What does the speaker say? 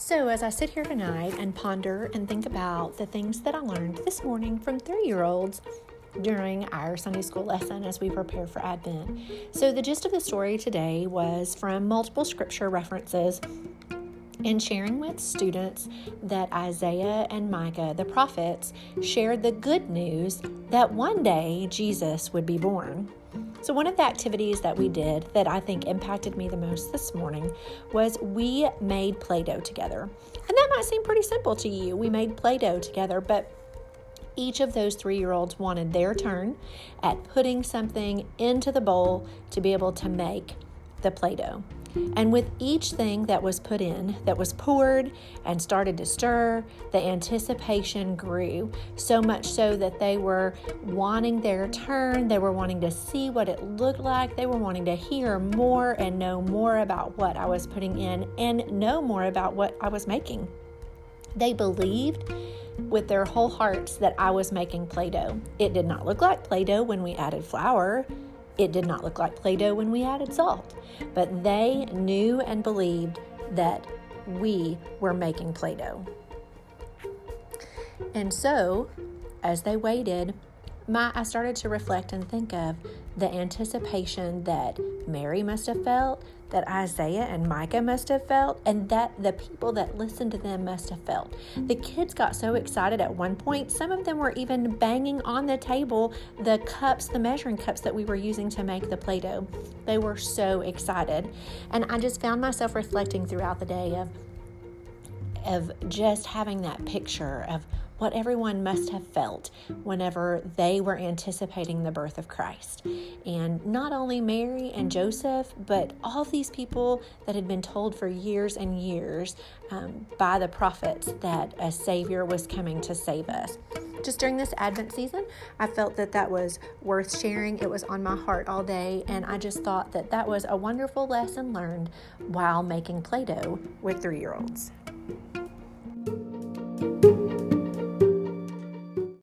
So, as I sit here tonight and ponder and think about the things that I learned this morning from three year olds during our Sunday school lesson as we prepare for Advent. So, the gist of the story today was from multiple scripture references and sharing with students that Isaiah and Micah, the prophets, shared the good news that one day Jesus would be born. So, one of the activities that we did that I think impacted me the most this morning was we made Play Doh together. And that might seem pretty simple to you. We made Play Doh together, but each of those three year olds wanted their turn at putting something into the bowl to be able to make the Play Doh. And with each thing that was put in, that was poured and started to stir, the anticipation grew. So much so that they were wanting their turn, they were wanting to see what it looked like, they were wanting to hear more and know more about what I was putting in and know more about what I was making. They believed with their whole hearts that I was making Play Doh. It did not look like Play Doh when we added flour. It did not look like Play Doh when we added salt, but they knew and believed that we were making Play Doh. And so, as they waited, my, I started to reflect and think of the anticipation that Mary must have felt, that Isaiah and Micah must have felt, and that the people that listened to them must have felt. The kids got so excited at one point, some of them were even banging on the table the cups, the measuring cups that we were using to make the Play Doh. They were so excited. And I just found myself reflecting throughout the day of of just having that picture of what everyone must have felt whenever they were anticipating the birth of Christ. And not only Mary and Joseph, but all these people that had been told for years and years um, by the prophets that a Savior was coming to save us. Just during this Advent season, I felt that that was worth sharing. It was on my heart all day, and I just thought that that was a wonderful lesson learned while making Play Doh with three year olds.